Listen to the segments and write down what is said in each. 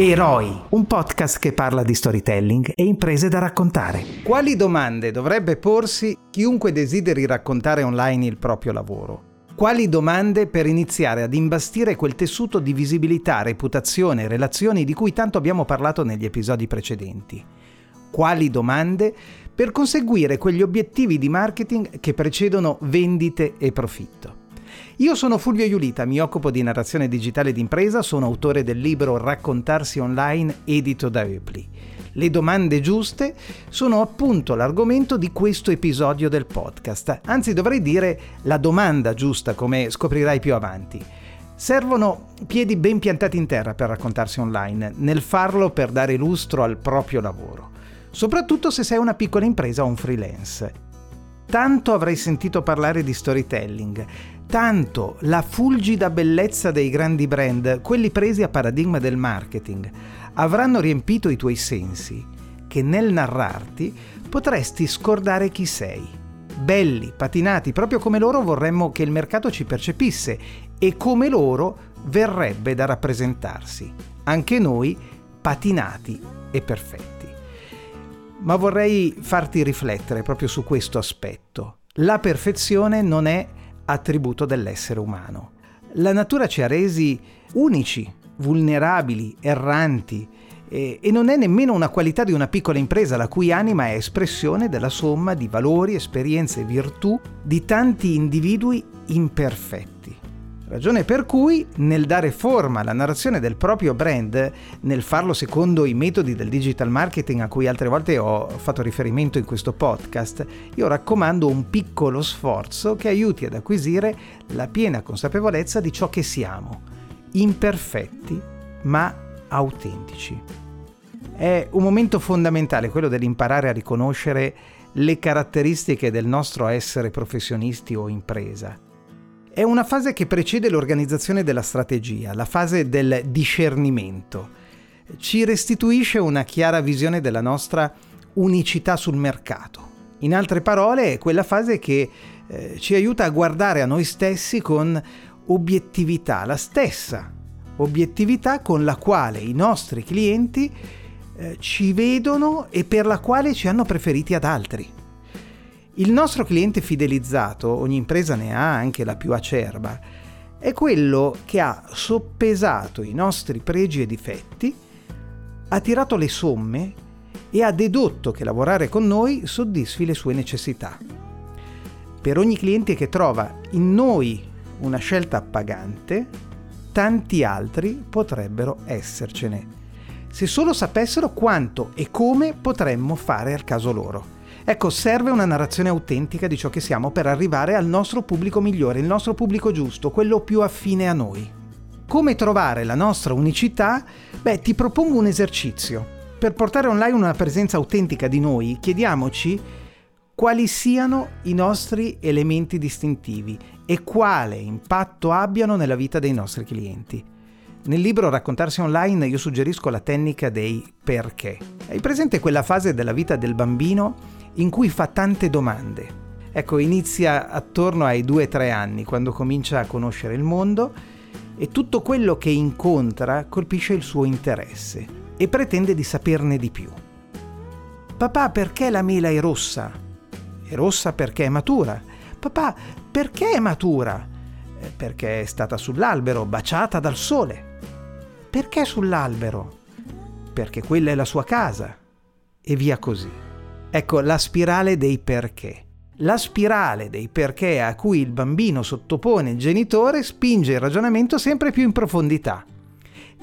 Eroi, un podcast che parla di storytelling e imprese da raccontare. Quali domande dovrebbe porsi chiunque desideri raccontare online il proprio lavoro? Quali domande per iniziare ad imbastire quel tessuto di visibilità, reputazione e relazioni di cui tanto abbiamo parlato negli episodi precedenti? Quali domande per conseguire quegli obiettivi di marketing che precedono vendite e profitto? Io sono Fulvio Iulita, mi occupo di narrazione digitale d'impresa, sono autore del libro Raccontarsi online edito da Eupli. Le domande giuste sono appunto l'argomento di questo episodio del podcast, anzi dovrei dire la domanda giusta come scoprirai più avanti. Servono piedi ben piantati in terra per raccontarsi online, nel farlo per dare lustro al proprio lavoro, soprattutto se sei una piccola impresa o un freelance. Tanto avrai sentito parlare di storytelling, tanto la fulgida bellezza dei grandi brand, quelli presi a paradigma del marketing, avranno riempito i tuoi sensi, che nel narrarti potresti scordare chi sei. Belli, patinati, proprio come loro vorremmo che il mercato ci percepisse e come loro verrebbe da rappresentarsi. Anche noi patinati e perfetti ma vorrei farti riflettere proprio su questo aspetto. La perfezione non è attributo dell'essere umano. La natura ci ha resi unici, vulnerabili, erranti e, e, non è nemmeno una qualità di una piccola impresa la cui anima è espressione della somma di valori, esperienze e virtù di tanti individui imperfetti. Ragione per cui nel dare forma alla narrazione del proprio brand, nel farlo secondo i metodi del digital marketing a cui altre volte ho fatto riferimento in questo podcast, io raccomando un piccolo sforzo che aiuti ad acquisire la piena consapevolezza di ciò che siamo, imperfetti ma autentici. È un momento fondamentale quello dell'imparare a riconoscere le caratteristiche del nostro essere professionisti o impresa è una fase che precede l'organizzazione della strategia, la fase del discernimento. Ci restituisce una chiara visione della nostra unicità sul mercato. In altre parole, è quella fase che eh, ci aiuta a guardare a noi stessi con obiettività, la stessa obiettività con la quale i nostri clienti eh, ci vedono e per la quale ci hanno preferiti ad altri. Il nostro cliente fidelizzato, ogni impresa ne ha anche la più acerba, è quello che ha soppesato i nostri pregi e difetti, ha tirato le somme e ha dedotto che lavorare con noi soddisfi le sue necessità. Per ogni cliente che trova in noi una scelta appagante, tanti altri potrebbero essercene, se solo sapessero quanto e come potremmo fare al caso loro. Ecco, serve una narrazione autentica di ciò che siamo per arrivare al nostro pubblico migliore, il nostro pubblico giusto, quello più affine a noi. Come trovare la nostra unicità? Beh, ti propongo un esercizio. Per portare online una presenza autentica di noi, chiediamoci quali siano i nostri elementi distintivi e quale impatto abbiano nella vita dei nostri clienti. Nel libro Raccontarsi online io suggerisco la tecnica dei perché. Hai presente quella fase della vita del bambino in cui fa tante domande. Ecco, inizia attorno ai 2-3 anni, quando comincia a conoscere il mondo e tutto quello che incontra colpisce il suo interesse e pretende di saperne di più. Papà, perché la mela è rossa? È rossa perché è matura. Papà, perché è matura? Eh, perché è stata sull'albero, baciata dal sole. Perché sull'albero? Perché quella è la sua casa. E via così. Ecco, la spirale dei perché. La spirale dei perché a cui il bambino sottopone il genitore spinge il ragionamento sempre più in profondità.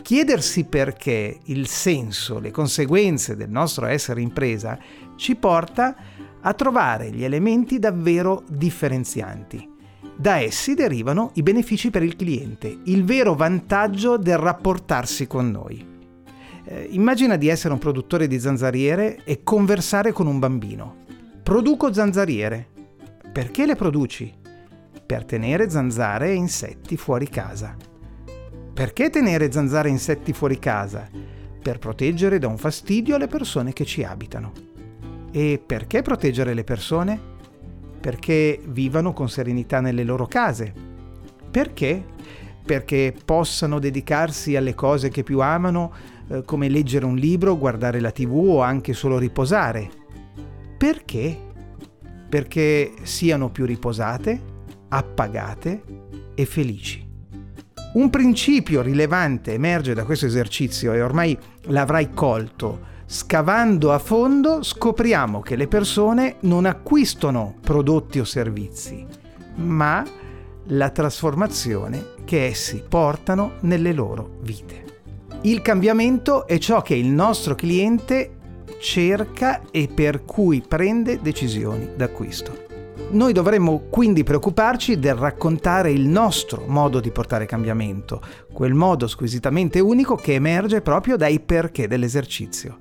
Chiedersi perché, il senso, le conseguenze del nostro essere impresa ci porta a trovare gli elementi davvero differenzianti. Da essi derivano i benefici per il cliente, il vero vantaggio del rapportarsi con noi. Eh, immagina di essere un produttore di zanzariere e conversare con un bambino. Produco zanzariere. Perché le produci? Per tenere zanzare e insetti fuori casa. Perché tenere zanzare e insetti fuori casa? Per proteggere da un fastidio le persone che ci abitano. E perché proteggere le persone? Perché vivano con serenità nelle loro case. Perché? Perché possano dedicarsi alle cose che più amano, eh, come leggere un libro, guardare la tv o anche solo riposare. Perché? Perché siano più riposate, appagate e felici. Un principio rilevante emerge da questo esercizio e ormai l'avrai colto. Scavando a fondo scopriamo che le persone non acquistano prodotti o servizi, ma la trasformazione che essi portano nelle loro vite. Il cambiamento è ciò che il nostro cliente cerca e per cui prende decisioni d'acquisto. Noi dovremmo quindi preoccuparci del raccontare il nostro modo di portare cambiamento, quel modo squisitamente unico che emerge proprio dai perché dell'esercizio.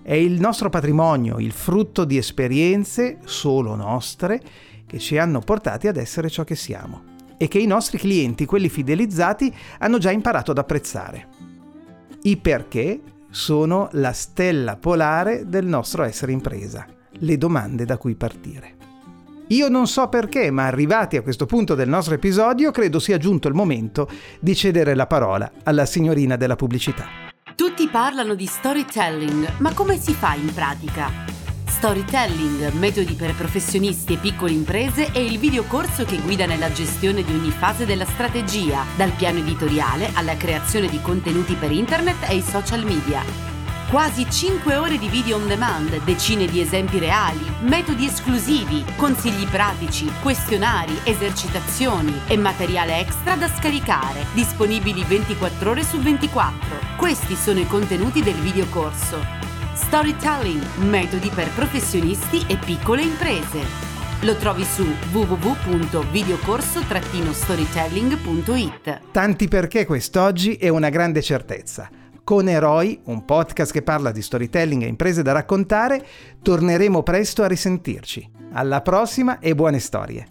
È il nostro patrimonio, il frutto di esperienze solo nostre che ci hanno portati ad essere ciò che siamo e che i nostri clienti, quelli fidelizzati, hanno già imparato ad apprezzare. I perché sono la stella polare del nostro essere impresa, le domande da cui partire. Io non so perché, ma arrivati a questo punto del nostro episodio, credo sia giunto il momento di cedere la parola alla signorina della pubblicità. Tutti parlano di storytelling, ma come si fa in pratica? Storytelling, metodi per professionisti e piccole imprese è il videocorso che guida nella gestione di ogni fase della strategia, dal piano editoriale alla creazione di contenuti per internet e i social media Quasi 5 ore di video on demand, decine di esempi reali, metodi esclusivi, consigli pratici, questionari, esercitazioni e materiale extra da scaricare, disponibili 24 ore su 24. Questi sono i contenuti del videocorso. Storytelling, metodi per professionisti e piccole imprese. Lo trovi su www.videocorso-storytelling.it. Tanti perché quest'oggi è una grande certezza. Con Eroi, un podcast che parla di storytelling e imprese da raccontare, torneremo presto a risentirci. Alla prossima e buone storie!